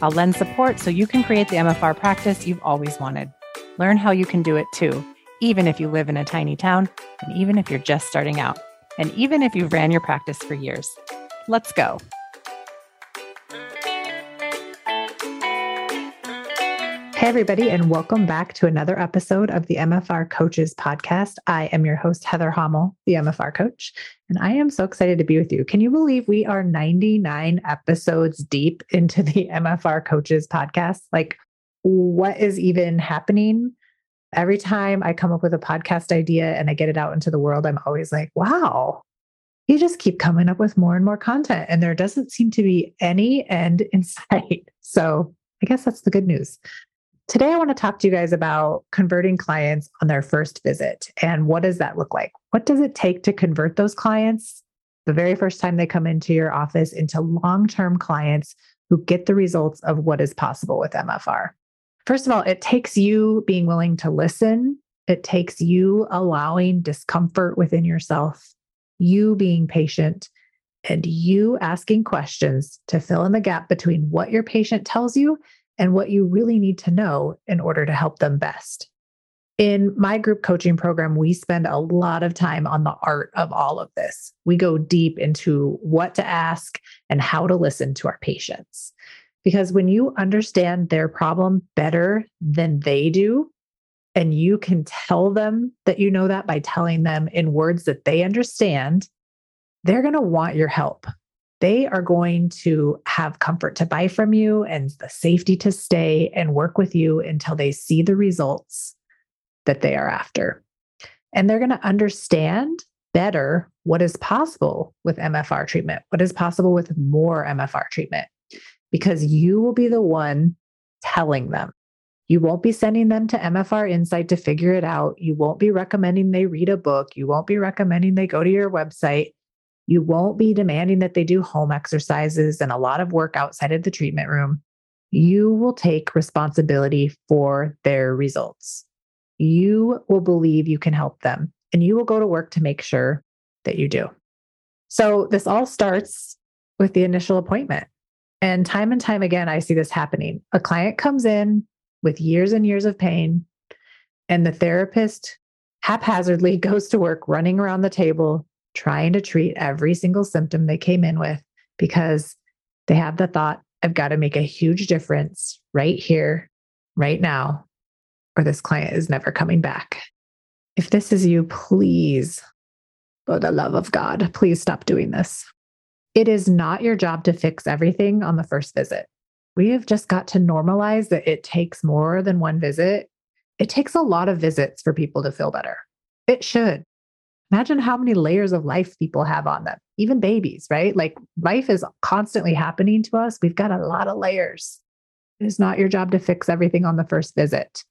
I'll lend support so you can create the MFR practice you've always wanted. Learn how you can do it too, even if you live in a tiny town, and even if you're just starting out, and even if you've ran your practice for years. Let's go. Hey, everybody, and welcome back to another episode of the MFR Coaches Podcast. I am your host, Heather Hommel, the MFR coach, and I am so excited to be with you. Can you believe we are 99 episodes deep into the MFR Coaches Podcast? Like, what is even happening? Every time I come up with a podcast idea and I get it out into the world, I'm always like, wow, you just keep coming up with more and more content, and there doesn't seem to be any end in sight. So, I guess that's the good news. Today, I want to talk to you guys about converting clients on their first visit and what does that look like? What does it take to convert those clients the very first time they come into your office into long term clients who get the results of what is possible with MFR? First of all, it takes you being willing to listen, it takes you allowing discomfort within yourself, you being patient, and you asking questions to fill in the gap between what your patient tells you and what you really need to know in order to help them best. In my group coaching program, we spend a lot of time on the art of all of this. We go deep into what to ask and how to listen to our patients. Because when you understand their problem better than they do, and you can tell them that you know that by telling them in words that they understand, they're going to want your help they are going to have comfort to buy from you and the safety to stay and work with you until they see the results that they are after. And they're going to understand better what is possible with MFR treatment, what is possible with more MFR treatment, because you will be the one telling them. You won't be sending them to MFR Insight to figure it out. You won't be recommending they read a book. You won't be recommending they go to your website. You won't be demanding that they do home exercises and a lot of work outside of the treatment room. You will take responsibility for their results. You will believe you can help them and you will go to work to make sure that you do. So, this all starts with the initial appointment. And time and time again, I see this happening. A client comes in with years and years of pain, and the therapist haphazardly goes to work running around the table, trying to treat every single symptom they came in with because they have the thought, I've got to make a huge difference right here, right now, or this client is never coming back. If this is you, please, for the love of God, please stop doing this. It is not your job to fix everything on the first visit. We have just got to normalize that it takes more than one visit. It takes a lot of visits for people to feel better. It should. Imagine how many layers of life people have on them, even babies, right? Like life is constantly happening to us. We've got a lot of layers. It is not your job to fix everything on the first visit.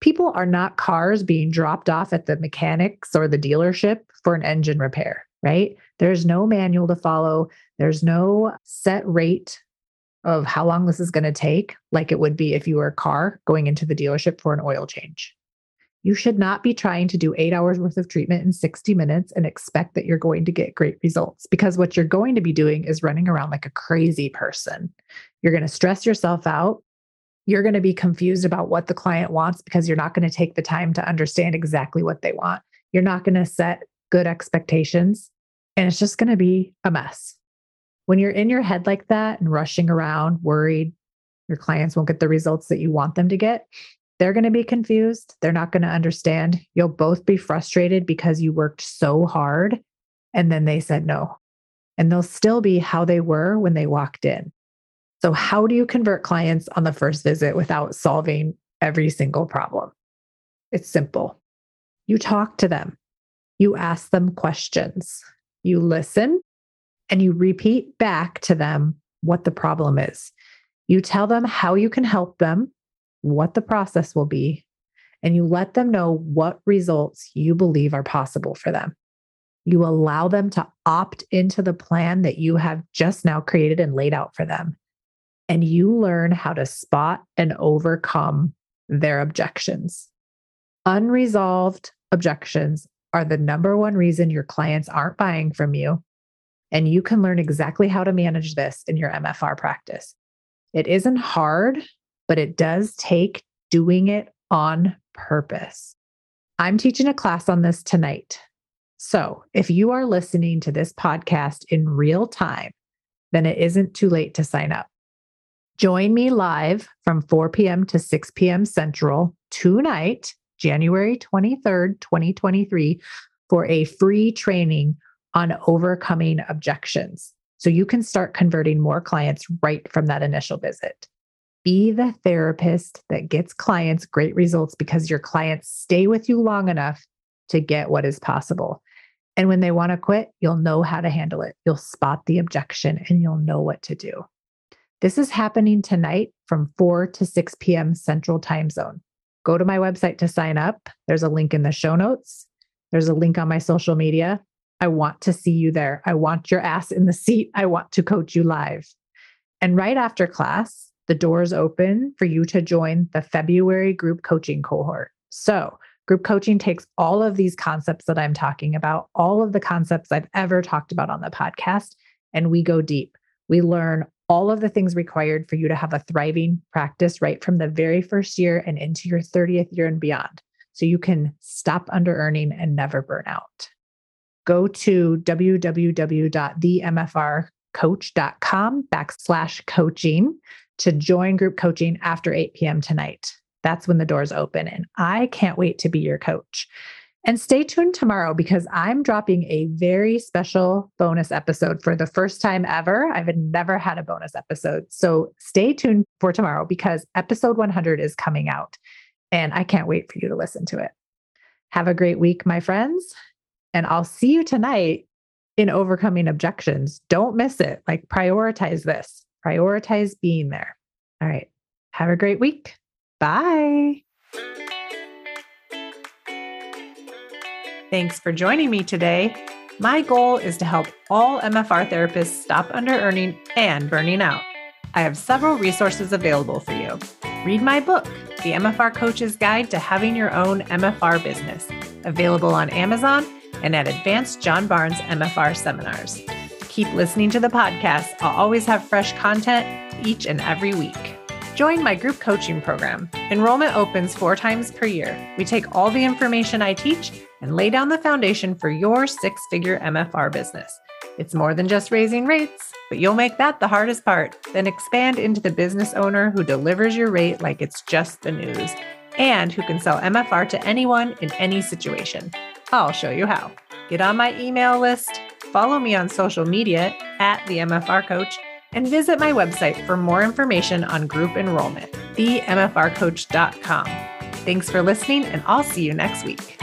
People are not cars being dropped off at the mechanics or the dealership for an engine repair, right? There's no manual to follow. There's no set rate of how long this is going to take, like it would be if you were a car going into the dealership for an oil change. You should not be trying to do eight hours worth of treatment in 60 minutes and expect that you're going to get great results because what you're going to be doing is running around like a crazy person. You're going to stress yourself out. You're going to be confused about what the client wants because you're not going to take the time to understand exactly what they want. You're not going to set good expectations, and it's just going to be a mess. When you're in your head like that and rushing around, worried, your clients won't get the results that you want them to get, they're going to be confused. They're not going to understand. You'll both be frustrated because you worked so hard and then they said no. And they'll still be how they were when they walked in. So, how do you convert clients on the first visit without solving every single problem? It's simple. You talk to them, you ask them questions, you listen, and you repeat back to them what the problem is. You tell them how you can help them what the process will be, and you let them know what results you believe are possible for them. You allow them to opt into the plan that you have just now created and laid out for them. And you learn how to spot and overcome their objections. Unresolved objections are the number one reason your clients aren't buying from you. And you can learn exactly how to manage this in your MFR practice. It isn't hard, but it does take doing it on purpose. I'm teaching a class on this tonight. So if you are listening to this podcast in real time, then it isn't too late to sign up. Join me live from 4 p.m. to 6 p.m. Central tonight, January 23rd, 2023, for a free training on overcoming objections. So you can start converting more clients right from that initial visit. Be the therapist that gets clients great results because your clients stay with you long enough to get what is possible. And when they want to quit, you'll know how to handle it. You'll spot the objection and you'll know what to do. This is happening tonight from 4 to 6 p.m. Central Time Zone. Go to my website to sign up. There's a link in the show notes. There's a link on my social media. I want to see you there. I want your ass in the seat. I want to coach you live. And right after class, the doors open for you to join the February group coaching cohort. So, group coaching takes all of these concepts that I'm talking about, all of the concepts I've ever talked about on the podcast, and we go deep. We learn all of the things required for you to have a thriving practice right from the very first year and into your 30th year and beyond. So you can stop under earning and never burn out go to www.themfrcoach.com backslash coaching to join group coaching after 8 p.m. tonight. That's when the doors open. And I can't wait to be your coach. And stay tuned tomorrow because I'm dropping a very special bonus episode for the first time ever. I've never had a bonus episode. So stay tuned for tomorrow because episode 100 is coming out. And I can't wait for you to listen to it. Have a great week, my friends. And I'll see you tonight in overcoming objections. Don't miss it. Like prioritize this, prioritize being there. All right. Have a great week. Bye. Thanks for joining me today. My goal is to help all MFR therapists stop under earning and burning out. I have several resources available for you. Read my book, The MFR Coach's Guide to Having Your Own MFR Business, available on Amazon and at Advanced John Barnes MFR seminars. Keep listening to the podcast. I'll always have fresh content each and every week. Join my group coaching program. Enrollment opens four times per year. We take all the information I teach and lay down the foundation for your six figure MFR business. It's more than just raising rates, but you'll make that the hardest part. Then expand into the business owner who delivers your rate like it's just the news and who can sell MFR to anyone in any situation. I'll show you how. Get on my email list, follow me on social media at the MFR Coach, and visit my website for more information on group enrollment, themfrcoach.com. Thanks for listening, and I'll see you next week.